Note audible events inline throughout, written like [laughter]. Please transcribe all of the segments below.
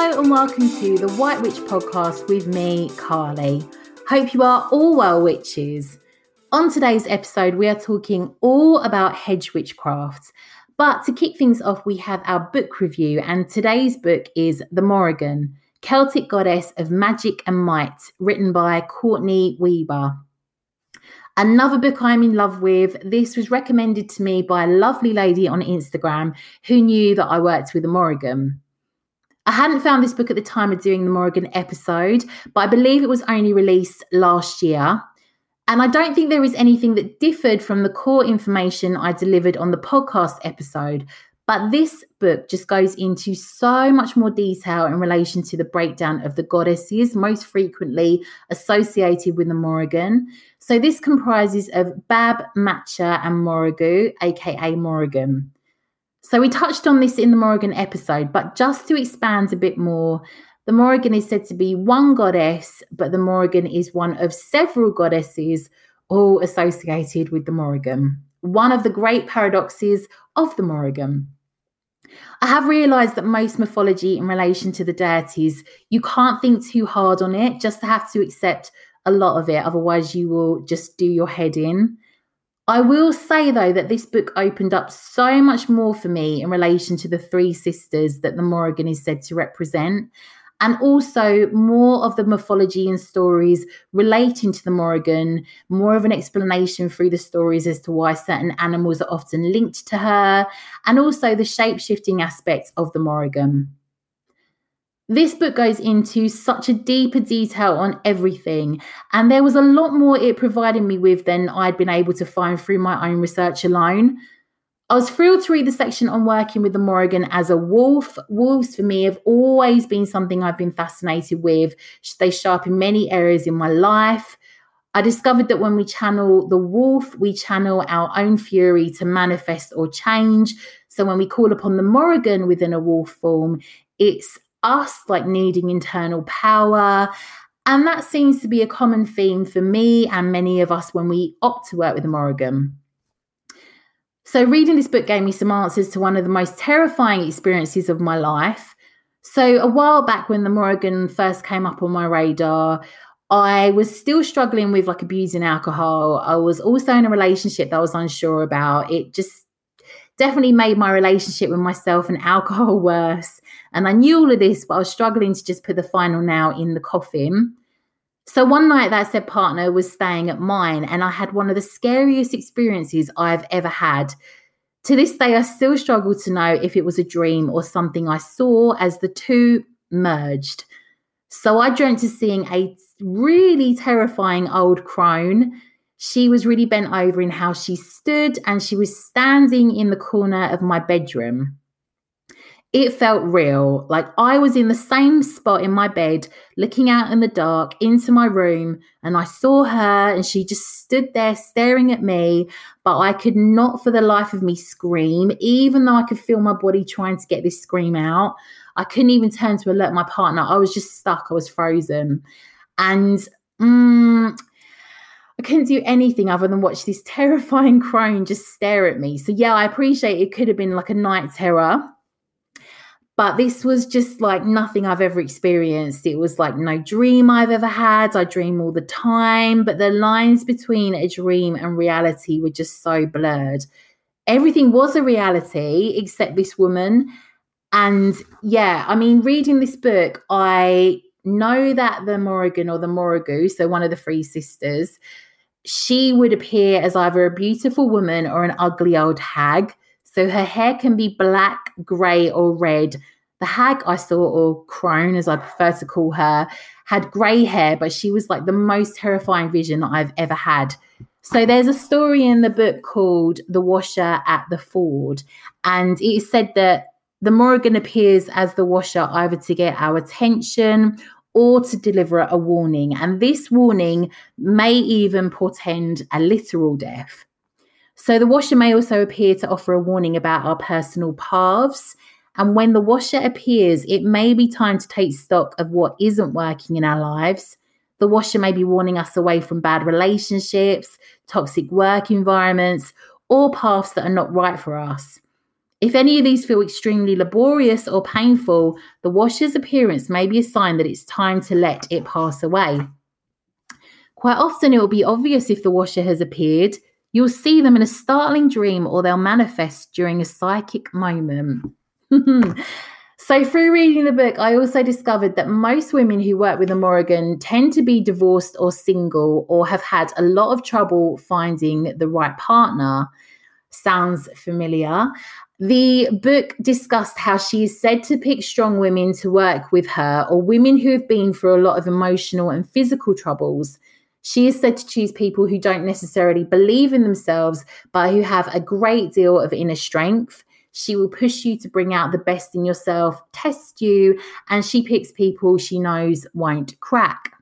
Hello and welcome to the White Witch podcast with me, Carly. Hope you are all well, witches. On today's episode, we are talking all about hedge witchcraft. But to kick things off, we have our book review, and today's book is The Morrigan Celtic Goddess of Magic and Might, written by Courtney Weber. Another book I'm in love with. This was recommended to me by a lovely lady on Instagram who knew that I worked with the Morrigan. I hadn't found this book at the time of doing the Morrigan episode, but I believe it was only released last year. And I don't think there is anything that differed from the core information I delivered on the podcast episode. But this book just goes into so much more detail in relation to the breakdown of the goddesses most frequently associated with the Morrigan. So this comprises of Bab, Macha, and Morrigu, aka Morrigan. So we touched on this in the Morrigan episode, but just to expand a bit more, the Morrigan is said to be one goddess, but the Morrigan is one of several goddesses all associated with the Morrigan. One of the great paradoxes of the Morrigan. I have realized that most mythology in relation to the deities, you can't think too hard on it, just have to accept a lot of it. Otherwise, you will just do your head in. I will say, though, that this book opened up so much more for me in relation to the three sisters that the Morrigan is said to represent, and also more of the mythology and stories relating to the Morrigan, more of an explanation through the stories as to why certain animals are often linked to her, and also the shape shifting aspects of the Morrigan. This book goes into such a deeper detail on everything, and there was a lot more it provided me with than I'd been able to find through my own research alone. I was thrilled to read the section on working with the Morrigan as a wolf. Wolves, for me, have always been something I've been fascinated with. They show up in many areas in my life. I discovered that when we channel the wolf, we channel our own fury to manifest or change. So when we call upon the Morrigan within a wolf form, it's us like needing internal power. And that seems to be a common theme for me and many of us when we opt to work with the Morrigan. So, reading this book gave me some answers to one of the most terrifying experiences of my life. So, a while back when the Morrigan first came up on my radar, I was still struggling with like abusing alcohol. I was also in a relationship that I was unsure about. It just definitely made my relationship with myself and alcohol [laughs] worse. And I knew all of this, but I was struggling to just put the final nail in the coffin. So one night that said partner was staying at mine, and I had one of the scariest experiences I've ever had. To this day, I still struggle to know if it was a dream or something I saw as the two merged. So I dreamt of seeing a really terrifying old crone she was really bent over in how she stood and she was standing in the corner of my bedroom. It felt real, like I was in the same spot in my bed, looking out in the dark into my room, and I saw her and she just stood there staring at me. But I could not for the life of me scream, even though I could feel my body trying to get this scream out. I couldn't even turn to alert my partner. I was just stuck, I was frozen. And mm, I couldn't do anything other than watch this [laughs] terrifying crone just stare at me. So, yeah, I appreciate it could have been like a night terror, but this was just like nothing I've ever experienced. It was like no dream I've ever had. I dream all the time, but the lines between a dream and reality were just so blurred. Everything was a reality except this woman. And yeah, I mean, reading this book, I know that the Morrigan or the Morrigu, so one of the three sisters, she would appear as either a beautiful woman or an ugly old hag. So her hair can be black, grey, or red. The hag I saw, or crone as I prefer to call her, had grey hair, but she was like the most terrifying vision that I've ever had. So there's a story in the book called The Washer at the Ford, and it is said that the Morrigan appears as the washer either to get our attention or to deliver a warning. And this warning may even portend a literal death. So the washer may also appear to offer a warning about our personal paths. And when the washer appears, it may be time to take stock of what isn't working in our lives. The washer may be warning us away from bad relationships, toxic work environments, or paths that are not right for us. If any of these feel extremely laborious or painful, the washer's appearance may be a sign that it's time to let it pass away. Quite often, it will be obvious if the washer has appeared. You'll see them in a startling dream or they'll manifest during a psychic moment. [laughs] so, through reading the book, I also discovered that most women who work with a Morrigan tend to be divorced or single or have had a lot of trouble finding the right partner. Sounds familiar. The book discussed how she is said to pick strong women to work with her or women who have been through a lot of emotional and physical troubles. She is said to choose people who don't necessarily believe in themselves, but who have a great deal of inner strength. She will push you to bring out the best in yourself, test you, and she picks people she knows won't crack.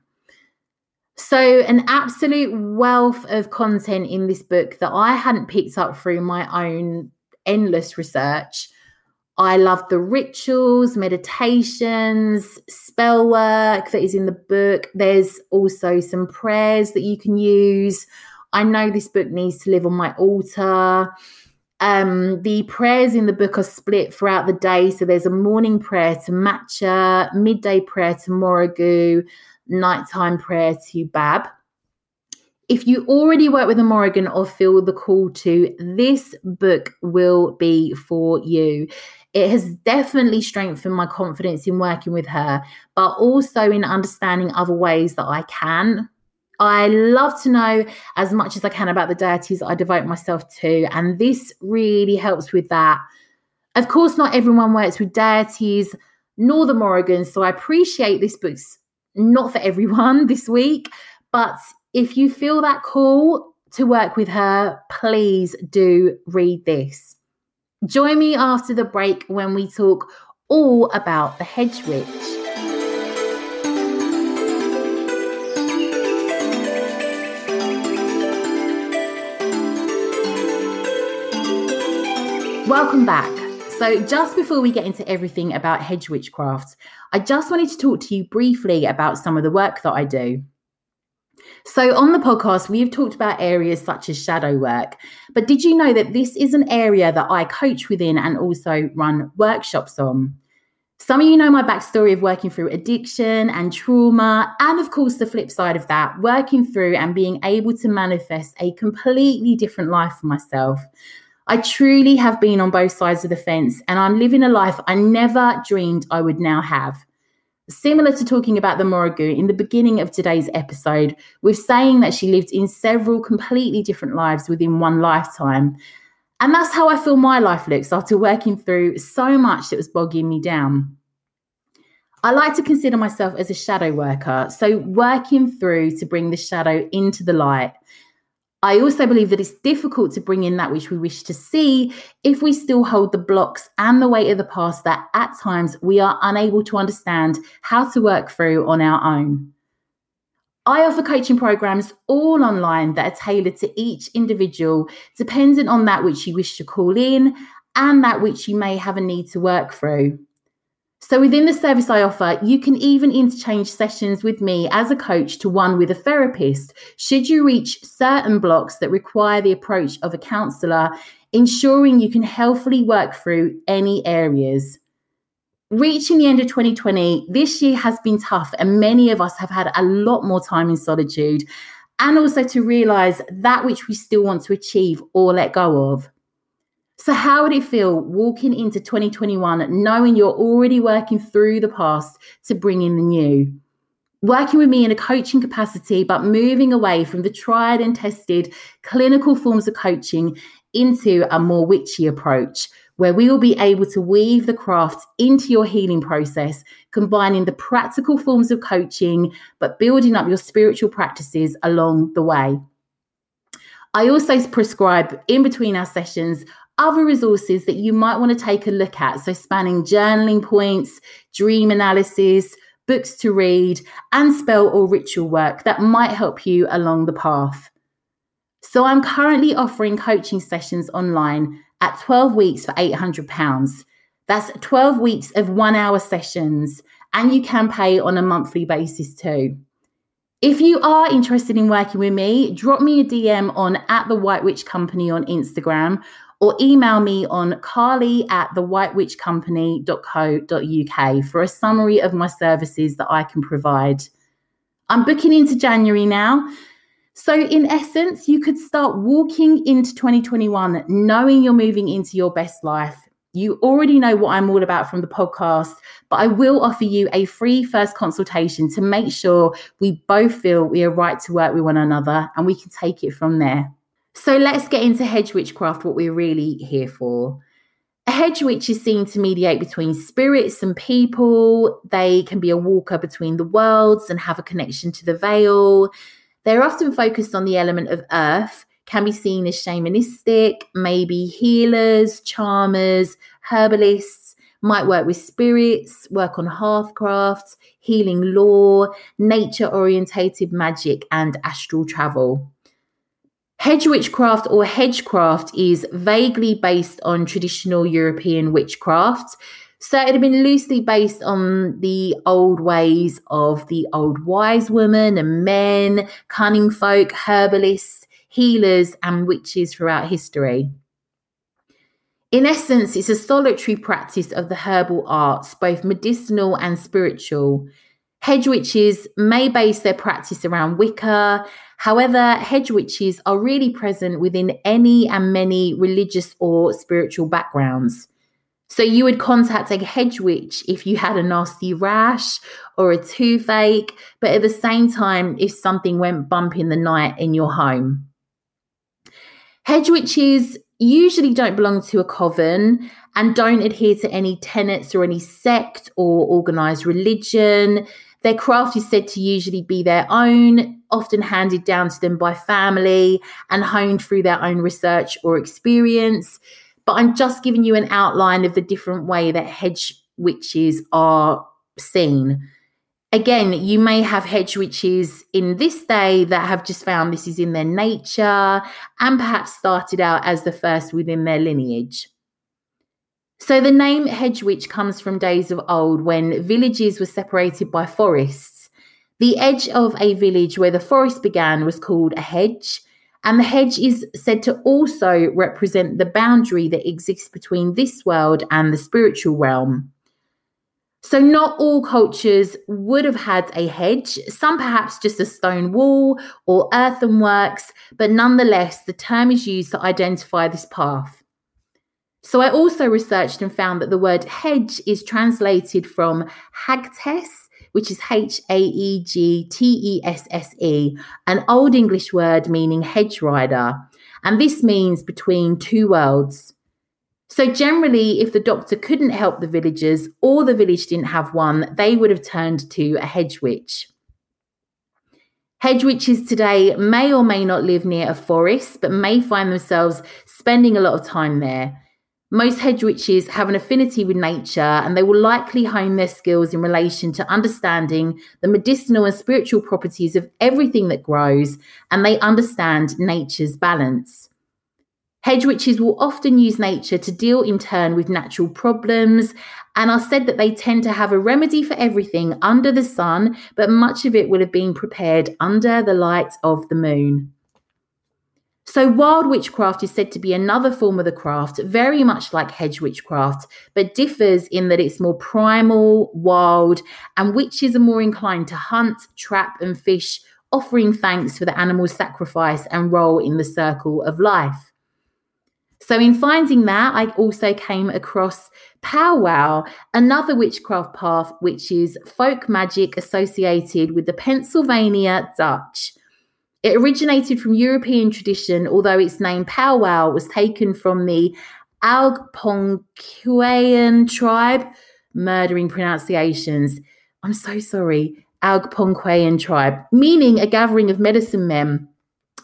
So, an absolute wealth of content in this book that I hadn't picked up through my own endless research. I love the rituals, meditations, spell work that is in the book. There's also some prayers that you can use. I know this book needs to live on my altar. Um, the prayers in the book are split throughout the day. So there's a morning prayer to Macha, midday prayer to Morrigu, nighttime prayer to Bab. If you already work with a Morrigan or feel the call to, this book will be for you. It has definitely strengthened my confidence in working with her, but also in understanding other ways that I can. I love to know as much as I can about the deities I devote myself to, and this really helps with that. Of course, not everyone works with deities nor the Morrigans, so I appreciate this book's not for everyone [laughs] this week, but if you feel that call to work with her, please do read this. Join me after the break when we talk all about the hedge witch. Welcome back. So, just before we get into everything about hedge witchcraft, I just wanted to talk to you briefly about some of the work that I do. So, on the podcast, we have talked about areas such as shadow work. But did you know that this is an area that I coach within and also run workshops on? Some of you know my backstory of working through addiction and trauma, and of course, the flip side of that, working through and being able to manifest a completely different life for myself. I truly have been on both sides of the fence, and I'm living a life I never dreamed I would now have. Similar to talking about the Morrigu in the beginning of today's episode, we're saying that she lived in several completely different lives within one lifetime. And that's how I feel my life looks after working through so much that was bogging me down. I like to consider myself as a shadow worker, so working through to bring the shadow into the light I also believe that it's difficult to bring in that which we wish to see if we still hold the blocks and the weight of the past that at times we are unable to understand how to work through on our own. I offer coaching programs all online that are tailored to each individual, dependent on that which you wish to call in and that which you may have a need to work through. So, within the service I offer, you can even interchange sessions with me as a coach to one with a therapist, should you reach certain blocks that require the approach of a counsellor, ensuring you can healthily work through any areas. Reaching the end of 2020, this year has been tough, and many of us have had a lot more time in solitude, and also to realize that which we still want to achieve or let go of. So, how would it feel walking into 2021 knowing you're already working through the past to bring in the new? working with me in a coaching capacity, but moving away from the tried and tested clinical forms of coaching into a more witchy approach, where we will be able to weave the craft into your healing process, combining the practical forms of coaching, but building up your spiritual practices along the way. I also prescribe in between our sessions other resources that you might want to take a look at. So, spanning journaling points, dream analysis, books to read, and spell or ritual work that might help you along the path. So, I'm currently offering coaching sessions online at 12 weeks for £800. That's 12 weeks of one hour sessions, and you can pay on a monthly basis too. If you are interested in working with me, drop me a DM on at the White Witch Company on Instagram or email me on carly at thewhitewitchcompany.co.uk for a summary of my services that I can provide. I'm booking into January now. So, in essence, you could start walking into 2021 knowing you're moving into your best life. You already know what I'm all about from the podcast, but I will offer you a free first consultation to make sure we both feel we are right to work with one another and we can take it from there. So let's get into hedge witchcraft, what we're really here for. A hedge witch is seen to mediate between spirits and people. They can be a walker between the worlds and have a connection to the veil. They're often focused on the element of earth, can be seen as shamanistic, maybe healers, charmers, herbalists, might work with spirits, work on hearthcrafts, healing lore, nature orientated magic, and astral travel. Hedge witchcraft or hedgecraft is vaguely based on traditional European witchcraft. So it had been loosely based on the old ways of the old wise women and men, cunning folk, herbalists, healers, and witches throughout history. In essence, it's a solitary practice of the herbal arts, both medicinal and spiritual. Hedge witches may base their practice around Wicca. However, hedge witches are really present within any and many religious or spiritual backgrounds. So you would contact a hedge witch if you had a nasty rash or a toothache, but at the same time, if something went bump in the night in your home. Hedge witches usually don't belong to a coven and don't adhere to any tenets or any sect or organized religion. Their craft is said to usually be their own, often handed down to them by family and honed through their own research or experience. But I'm just giving you an outline of the different way that hedge witches are seen. Again, you may have hedge witches in this day that have just found this is in their nature and perhaps started out as the first within their lineage. So the name hedge witch comes from days of old when villages were separated by forests. The edge of a village where the forest began was called a hedge, and the hedge is said to also represent the boundary that exists between this world and the spiritual realm. So, not all cultures would have had a hedge, some perhaps just a stone wall or earthenworks, but nonetheless, the term is used to identify this path. So I also researched and found that the word hedge is translated from hagtess, which is H A E G T E S S E, an Old English word meaning hedge rider. And this means between two worlds. So, generally, if the doctor couldn't help the villagers or the village didn't have one, they would have turned to a hedge witch. Hedge witches today may or may not live near a forest, but may find themselves spending a lot of time there. Most hedge witches have an affinity with nature and they will likely hone their skills in relation to understanding the medicinal and spiritual properties of everything that grows and they understand nature's balance. Hedge witches will often use nature to deal in turn with natural problems and are said that they tend to have a remedy for everything under the sun, but much of it will have been prepared under the light of the moon. So, wild witchcraft is said to be another form of the craft, very much like hedge witchcraft, but differs in that it's more primal, wild, and witches are more inclined to hunt, trap, and fish, offering thanks for the animal's sacrifice and role in the circle of life. So, in finding that, I also came across powwow, another witchcraft path, which is folk magic associated with the Pennsylvania Dutch. It originated from European tradition, although its name powwow was taken from the Algonquian tribe, murdering pronunciations. I'm so sorry, Algonquian tribe, meaning a gathering of medicine men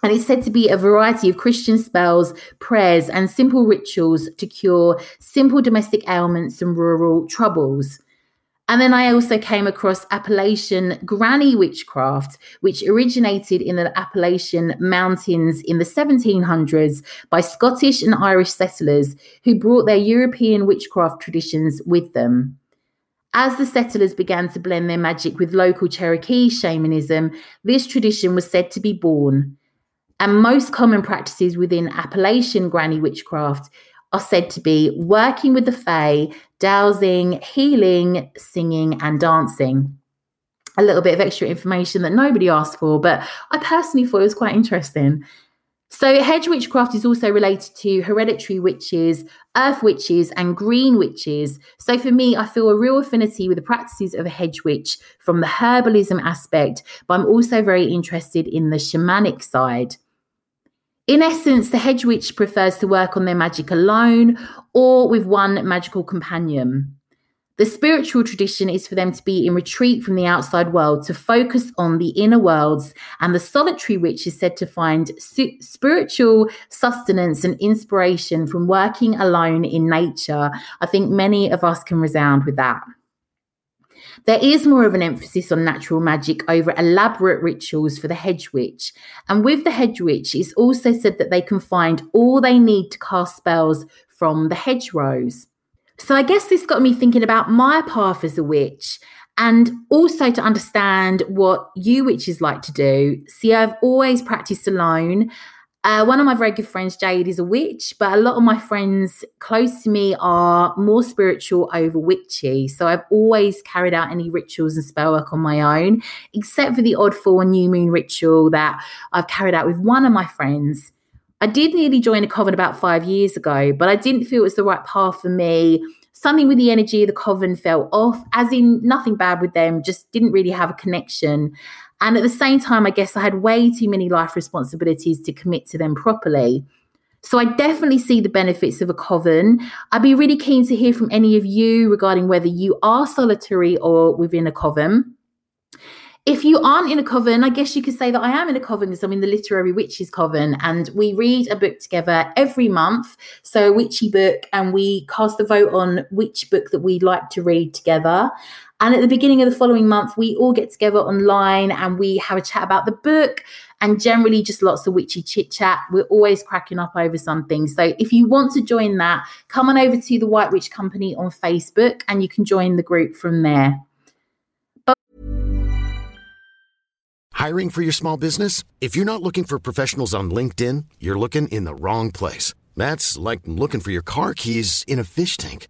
and it's said to be a variety of Christian spells, prayers, and simple rituals to cure simple domestic ailments and rural troubles. And then I also came across Appalachian granny witchcraft, which originated in the Appalachian Mountains in the 1700s by Scottish and Irish settlers who brought their European witchcraft traditions with them. As the settlers began to blend their magic with local Cherokee shamanism, this tradition was said to be born. And most common practices within Appalachian granny witchcraft are said to be working with the Fae, dowsing, healing, singing, and dancing. A little bit of extra information that nobody asked for, but I personally thought it was quite interesting. So, hedge witchcraft is also related to hereditary witches, earth witches, and green witches. So, for me, I feel a real affinity with the practices of a hedge witch from the herbalism aspect, but I'm also very interested in the shamanic side. In essence, the hedge witch prefers to work on their magic alone or with one magical companion. The spiritual tradition is for them to be in retreat from the outside world, to focus on the inner worlds, and the solitary witch is said to find su- spiritual sustenance and inspiration from working alone in nature. I think many of us can resound with that. There is more of an emphasis on natural magic over elaborate rituals for the hedge witch. And with the hedge witch, it's also said that they can find all they need to cast spells from the hedgerows. So I guess this got me thinking about my path as a witch and also to understand what you witches like to do. See, I've always practiced alone uh, one of my very good friends, Jade, is a witch, but a lot of my friends close to me are more spiritual over witchy. So I've always carried out any rituals and spell work on my own, except for the odd full new moon ritual that I've carried out with one of my friends. I did nearly join a coven about five years ago, but I didn't feel it was the right path for me. Something with the energy of the coven fell off, as in nothing bad with them, just didn't really have a connection. And at the same time, I guess I had way too many life responsibilities to commit to them properly. So I definitely see the benefits of a coven. I'd be really keen to hear from any of you regarding whether you are solitary or within a coven. If you aren't in a coven, I guess you could say that I am in a coven because I'm in the Literary Witches Coven and we read a book together every month. So, a witchy book, and we cast a vote on which book that we'd like to read together. And at the beginning of the following month, we all get together online and we have a chat about the book and generally just lots of witchy chit chat. We're always cracking up over something. So if you want to join that, come on over to the White Witch Company on Facebook and you can join the group from there. But- Hiring for your small business? If you're not looking for professionals on LinkedIn, you're looking in the wrong place. That's like looking for your car keys in a fish tank.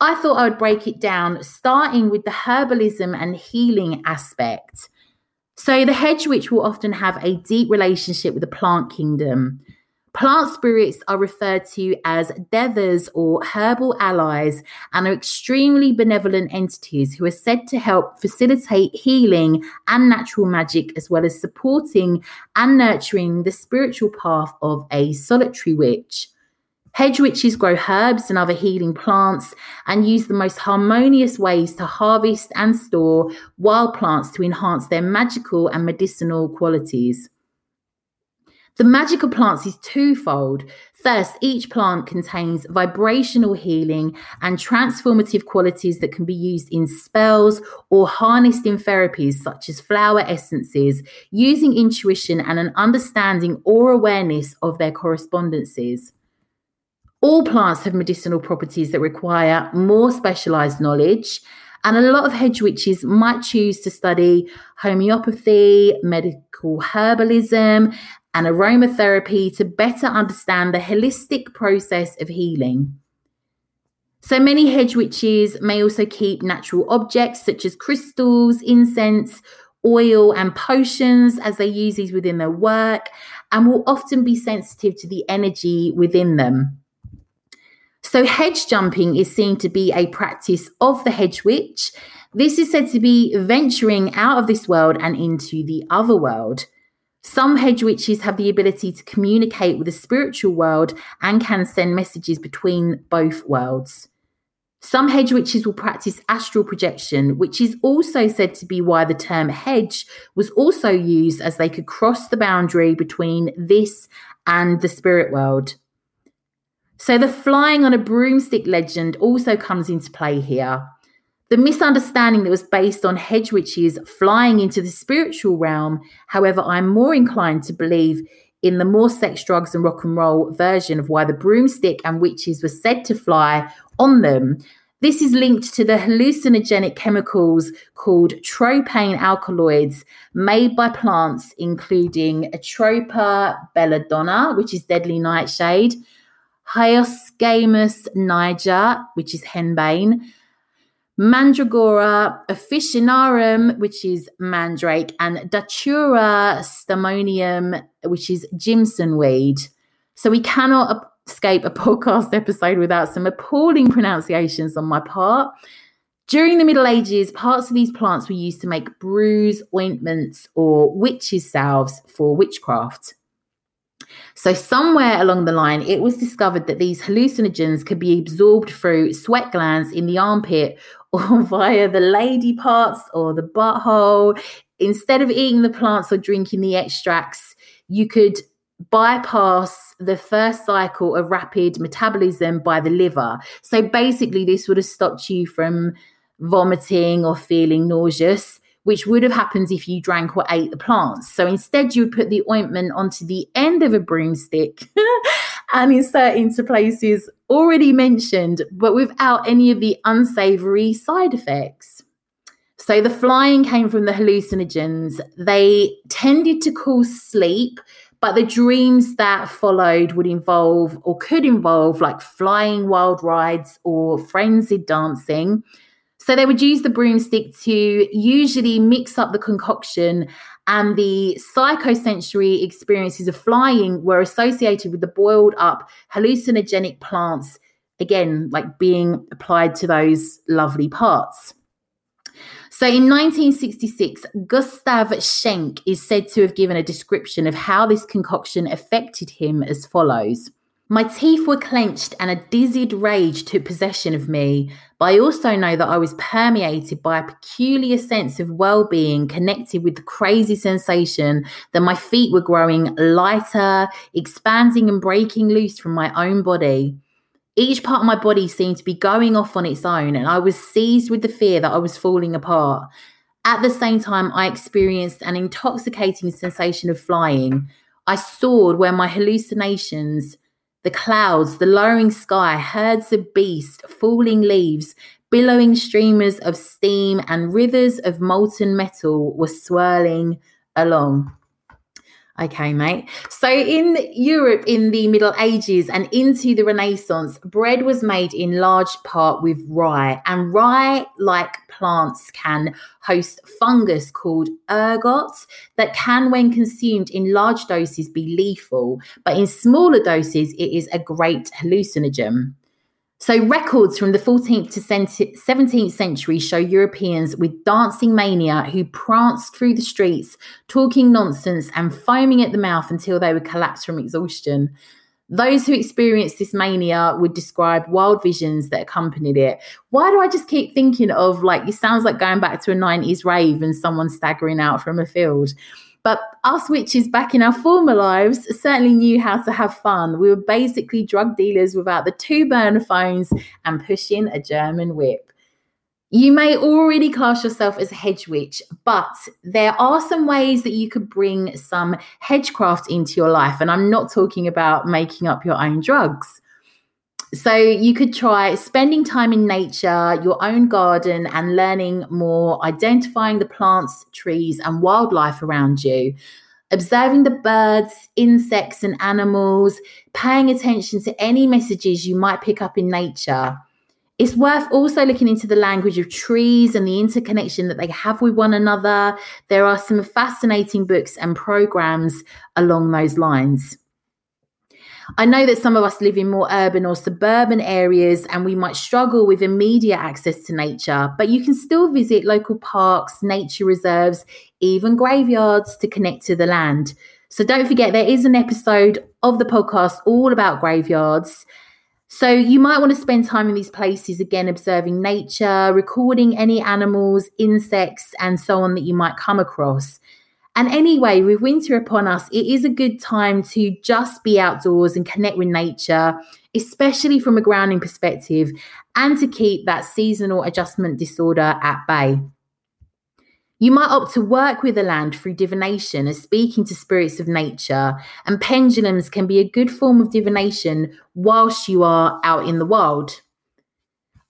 I thought I would break it down, starting with the herbalism and healing aspect. So, the hedge witch will often have a deep relationship with the plant kingdom. Plant spirits are referred to as devas or herbal allies and are extremely benevolent entities who are said to help facilitate healing and natural magic, as well as supporting and nurturing the spiritual path of a solitary witch. Hedge witches grow herbs and other healing plants and use the most harmonious ways to harvest and store wild plants to enhance their magical and medicinal qualities. The magical plants is twofold. First, each plant contains vibrational healing and transformative qualities that can be used in spells or harnessed in therapies such as flower essences, using intuition and an understanding or awareness of their correspondences. All plants have medicinal properties that require more specialized knowledge. And a lot of hedge witches might choose to study homeopathy, medical herbalism, and aromatherapy to better understand the holistic process of healing. So many hedge witches may also keep natural objects such as crystals, incense, oil, and potions as they use these within their work and will often be sensitive to the energy within them. So, hedge jumping is seen to be a practice of the hedge witch. This is said to be venturing out of this world and into the other world. Some hedge witches have the ability to communicate with the spiritual world and can send messages between both worlds. Some hedge witches will practice astral projection, which is also said to be why the term hedge was also used as they could cross the boundary between this and the spirit world. So the flying on a broomstick legend also comes into play here. The misunderstanding that was based on hedge witches flying into the spiritual realm, however, I'm more inclined to believe in the more sex, drugs, and rock and roll version of why the broomstick and witches were said to fly on them. This is linked to the hallucinogenic chemicals called tropane alkaloids made by plants, including Atropa belladonna, which is deadly nightshade, Hyoscyamus niger, which is henbane, Mandragora officinarum, which is mandrake, and Datura stramonium, which is Jimson weed. So we cannot escape a [laughs] podcast episode without some appalling pronunciations on my part. During the Middle Ages, parts of these plants were used to make brews, ointments, or witches' salves for witchcraft. So, somewhere along the line, it was discovered that these hallucinogens could be absorbed through sweat glands in the armpit [laughs] or via the lady parts or the butthole. Instead of eating the plants or drinking the extracts, you could bypass the first cycle of rapid metabolism by the liver. So, basically, this would have stopped you from vomiting or feeling nauseous which would have happened if you drank or ate the plants. So instead, you would put the ointment onto the end of a broomstick [laughs] and insert into places already mentioned, but without any of the unsavory side effects. So the flying came from the hallucinogens. They tended to cause sleep, but the dreams that followed would involve or could involve like flying wild rides or frenzied dancing. So they would use the broomstick to usually mix up the concoction, and the psychosensory experiences of flying were associated with the boiled up hallucinogenic plants, again, like being applied to those lovely parts. So in 1966, Gustav Schenk is said to have given a description of how this concoction affected him as follows. My teeth were clenched and a dizzied rage took possession of me, but I also know that I was permeated by a peculiar sense of well being connected with the crazy sensation that my feet were growing lighter, expanding and breaking loose from my own body. Each part of my body seemed to be going off on its own, and I was seized with the fear that I was falling apart. At the same time, I experienced an intoxicating sensation of flying. I soared where my hallucinations the clouds, the lowering sky, herds of beasts, falling leaves, billowing streamers of steam, and rivers of molten metal were swirling along. Okay, mate. So in Europe in the Middle Ages and into the Renaissance, bread was made in large part with rye, and rye, like plants, can host fungus called ergot that can, when consumed in large doses, be lethal, but in smaller doses, it is a great hallucinogen. So, records from the 14th to 17th century show Europeans with dancing mania who pranced through the streets, talking nonsense and foaming at the mouth until they would collapse from exhaustion. Those who experienced this mania would describe wild visions that accompanied it. Why do I just keep thinking of like, it sounds like going back to a 90s rave and someone staggering out from a field? But us witches back in our former lives certainly knew how to have fun. We were basically drug dealers without the two burner phones and pushing a German whip. You may already class yourself as a hedge witch, but there are some ways that you could bring some hedgecraft into your life. And I'm not talking about making up your own drugs. So you could try spending time in nature, your own garden, and learning more, identifying the plants, trees, and wildlife around you, observing the birds, insects, and animals, paying attention to any messages you might pick up in nature. It's worth also looking into the language of trees and the interconnection that they have with one another. There are some fascinating books and programs along those lines. I know that some of us live in more urban or suburban areas and we might struggle with immediate access to nature, but you can still visit local parks, nature reserves, even graveyards to connect to the land. So don't forget, there is an episode of the podcast all about graveyards. So you might want to spend time in these places again, observing nature, recording any animals, insects, and so on that you might come across. And anyway, with winter upon us, it is a good time to just be outdoors and connect with nature, especially from a grounding perspective, and to keep that seasonal adjustment disorder at bay. You might opt to work with the land through divination as speaking to spirits of nature, and pendulums can be a good form of divination whilst you are out in the wild.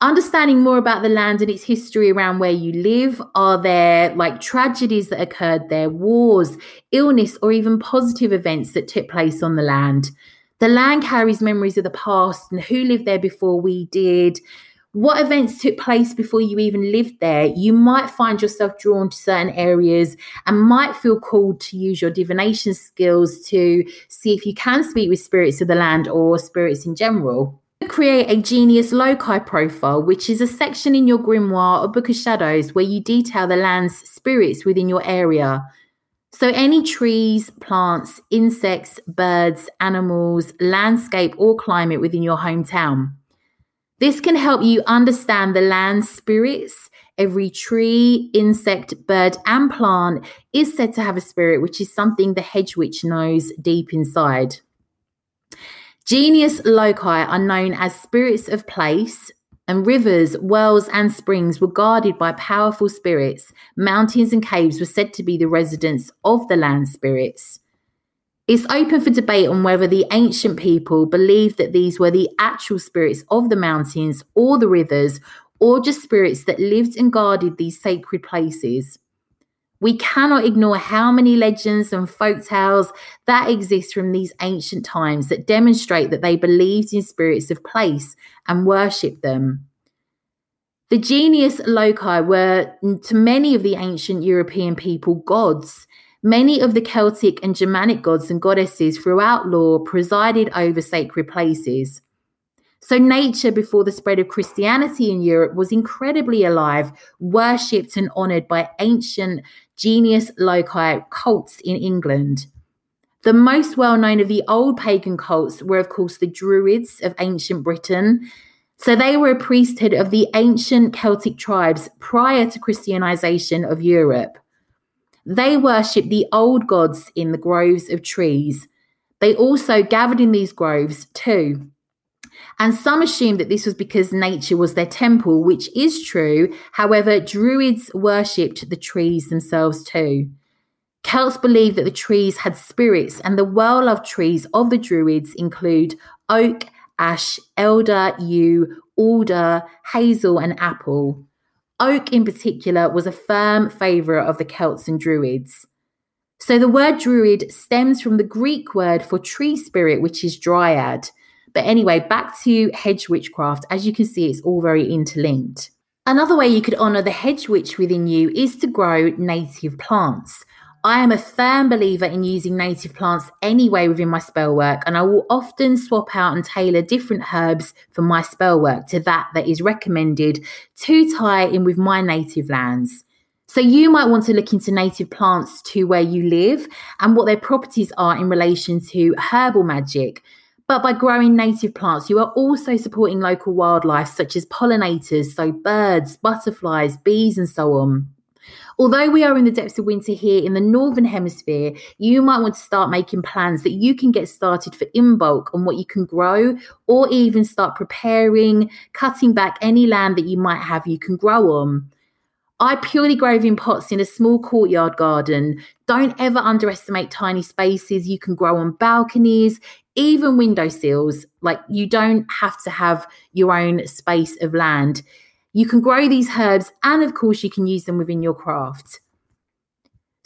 Understanding more about the land and its history around where you live. Are there like tragedies that occurred there, wars, illness, or even positive events that took place on the land? The land carries memories of the past and who lived there before we did what events took place before you even lived there, you might find yourself drawn to certain areas and might feel called to use your divination skills to see if you can speak with spirits of the land or spirits in general. Create a genius loci profile, which is a section in your grimoire or book of shadows where you detail the land's spirits within your area. So, any trees, plants, insects, birds, animals, landscape, or climate within your hometown. This can help you understand the land spirits. Every tree, insect, bird, and plant is said to have a spirit, which is something the hedge witch knows deep inside. Genius loci are known as spirits of place, and rivers, wells, and springs were guarded by powerful spirits. Mountains and caves were said to be the residence of the land spirits. It's open for debate on whether the ancient people believed that these were the actual spirits of the mountains or the rivers, or just spirits that lived and guarded these sacred places. We cannot ignore how many legends and folk tales that exist from these ancient times that demonstrate that they believed in spirits of place and worshipped them. The genius loci were, mm, to many of the ancient European people, gods Many of the Celtic and Germanic gods and goddesses throughout lore presided over sacred places. So, nature before the spread of Christianity in Europe was incredibly alive, worshipped and honored by ancient genius loci cults in England. The most well known of the old pagan cults were, of course, the Druids of ancient Britain. So, they were a priesthood of the ancient Celtic tribes prior to Christianization of Europe. They worshipped the old gods in the groves of trees. They also gathered in these groves too. And some assumed that this was because nature was their temple, which is true. However, Druids worshipped the trees themselves too. Celts believed that the trees had spirits, and the well loved trees of the Druids include oak, ash, elder, yew, alder, hazel, and apple. Oak, in particular, was a firm favourite of the Celts and Druids. So the word druid stems from the Greek word for tree spirit, which is dryad. But anyway, back to hedge witchcraft. As you can see, it's all very interlinked. Another way you could honour the hedge witch within you is to grow native plants. I am a firm believer in using native plants anyway within my spell work, and I will often swap out and tailor different herbs for my spell work to that that is recommended to tie in with my native lands. So, you might want to look into native plants to where you live and what their properties are in relation to herbal magic. But by growing native plants, you are also supporting local wildlife such as pollinators, so birds, butterflies, bees, and so on. Although we are in the depths of winter here in the Northern Hemisphere, you might want to start making plans that you can get started for in bulk on what you can grow, or even start preparing, cutting back any land that you might have you can grow on. I purely grow in pots in a small courtyard garden. Don't ever underestimate tiny spaces you can grow on balconies, even windowsills. Like you don't have to have your own space of land. You can grow these herbs, and of course, you can use them within your craft.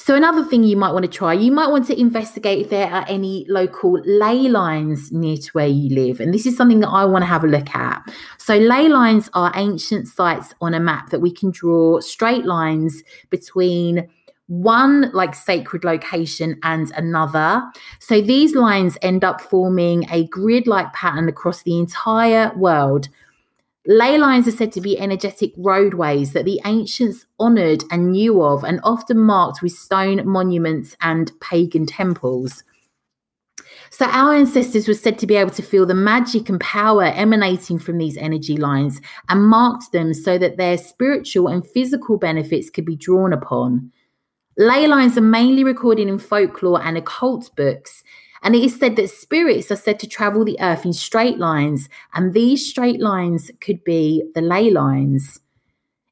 So, another thing you might want to try, you might want to investigate if there are any local ley lines near to where you live. And this is something that I want to have a look at. So, ley lines are ancient sites on a map that we can draw straight lines between one like sacred location and another. So, these lines end up forming a grid like pattern across the entire world Ley lines are said to be energetic roadways that the ancients honoured and knew of, and often marked with stone monuments and pagan temples. So, our ancestors were said to be able to feel the magic and power emanating from these energy lines and marked them so that their spiritual and physical benefits could be drawn upon. Ley lines are mainly recorded in folklore and occult books, and it is said that spirits are said to travel the earth in straight lines, and these straight lines could be the ley lines.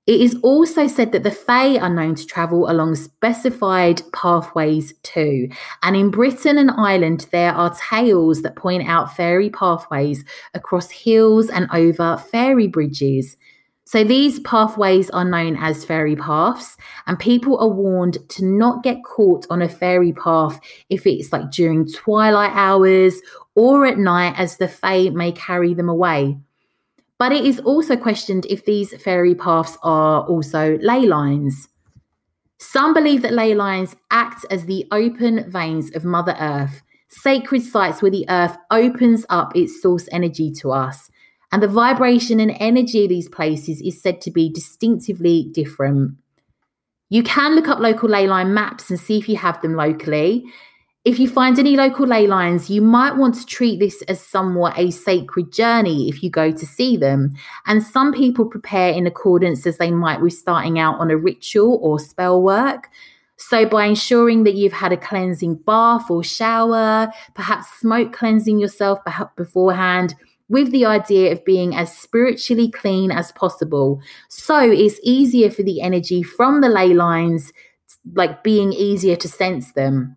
It is also said that the Fae are known to travel along specified pathways too. And in Britain and Ireland, there are tales that point out fairy pathways across hills and over fairy bridges. So these pathways are known as fairy paths, and people are warned to not get caught on a fairy path if it's like during twilight hours or at night, as the fae may carry them away. But it is also questioned if these fairy paths are also ley lines. Some believe that ley lines act as the open veins of Mother Earth, sacred sites where the earth opens up its source energy to us and the vibration and energy of these places is said to be distinctively different. You can look up local ley line maps and see if you have them locally. If you find any local ley lines, you might want to treat this as somewhat a sacred journey if you go to see them. And some people prepare in accordance as they might with starting out on a ritual or spell work. So, by ensuring that you've had a cleansing bath or shower, perhaps smoke cleansing yourself beforehand, with the idea of being as spiritually clean as possible. So it's easier for the energy from the ley lines, like being easier to sense them.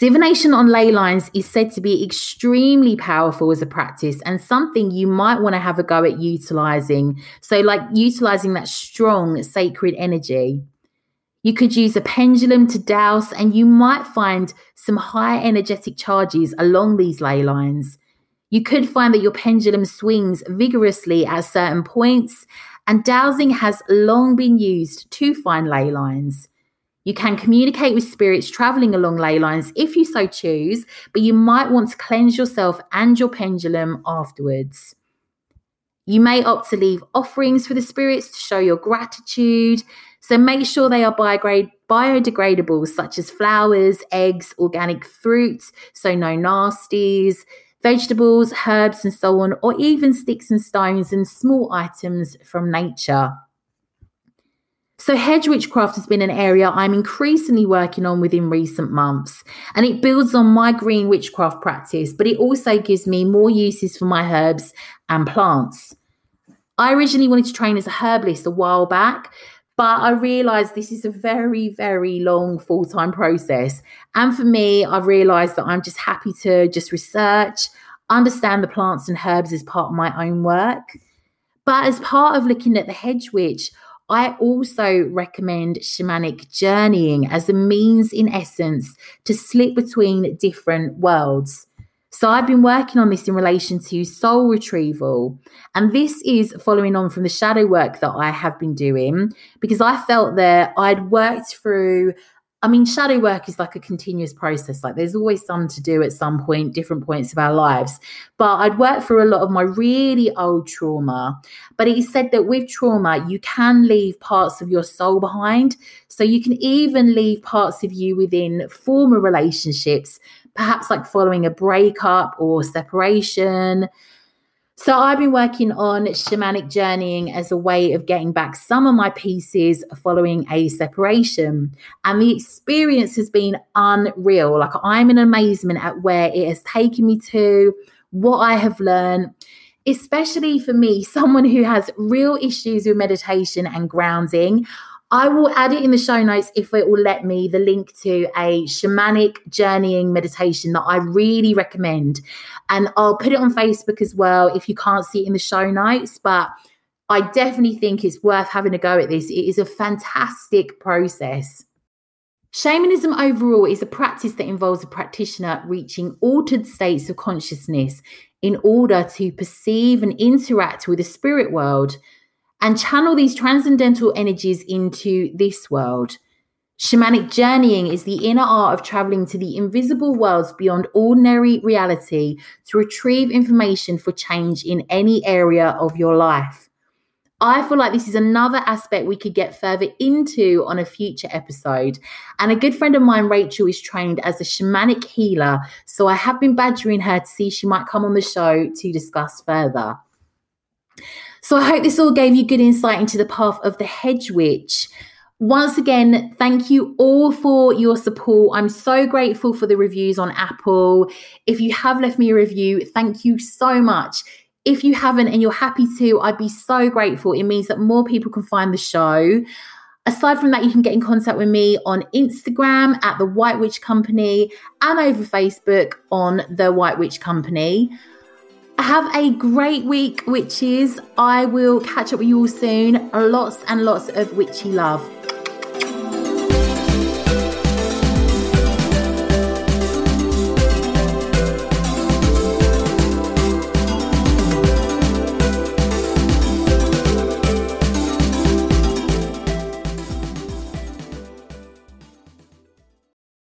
Divination on ley lines is said to be extremely powerful as a practice and something you might want to have a go at utilizing. So, like utilizing that strong sacred energy. You could use a pendulum to dowse, and you might find some high energetic charges along these ley lines. You could find that your pendulum swings vigorously at certain points, and dowsing has long been used to find ley lines. You can communicate with spirits traveling along ley lines if you so choose, but you might want to cleanse yourself and your pendulum afterwards. You may opt to leave offerings for the spirits to show your gratitude. So make sure they are biodegradable, such as flowers, eggs, organic fruits, so no nasties, vegetables, herbs, and so on, or even sticks and stones and small items from nature. So, hedge witchcraft has been an area I'm increasingly working on within recent months, and it builds on my green witchcraft practice, but it also gives me more uses for my herbs and plants. I originally wanted to train as a herbalist a while back, but I realized this is a very, very long full time process. And for me, I've realized that I'm just happy to just research, understand the plants and herbs as part of my own work. But as part of looking at the hedge witch, I also recommend shamanic journeying as a means, in essence, to slip between different worlds. So I've been working on this in relation to soul retrieval. And this is following on from the shadow work that I have been doing because I felt that I'd worked through. I mean, shadow work is like a continuous process. Like, there's always some to do at some point, different points of our lives. But I'd worked through a lot of my really old trauma. But he said that with trauma, you can leave parts of your soul behind. So you can even leave parts of you within former relationships perhaps like following a breakup or separation. So I've been working on shamanic journeying as a way of getting back some of my pieces following a separation. And the experience has been unreal. Like I'm in amazement at where it has taken me to, what I have learned, especially for me, [laughs] someone who has real issues with meditation and grounding. I will add it in the show notes if it will let me the link to a shamanic journeying meditation that I really recommend. And I'll put it on Facebook as well if you can't see it in the show notes. But I definitely think it's worth having a go at this. It is a fantastic process. Shamanism overall is a practice that involves a practitioner reaching altered states of consciousness in order to perceive and interact with the spirit world and channel these transcendental energies into this world. Shamanic journeying is the inner art of traveling to the invisible worlds beyond ordinary reality to retrieve information for change in any area of your life. I feel like this is another aspect we could get further into on a future episode. And a good friend of mine, Rachel, is trained as a shamanic healer. So I have been badgering her to see if she might come on the show to discuss further. So I hope this all gave you good insight into the path of the hedge witch. Once again, thank you all for your support. I'm so grateful for the reviews on Apple. If you have left me a review, thank you so much. If you haven't and you're happy to, I'd be so grateful. It means that more people can find the show. Aside from that, you can get in contact with me on Instagram at the White Witch Company and over Facebook on the White Witch Company. Have a great week, witches. I will catch up with you all soon. Lots and lots of witchy love.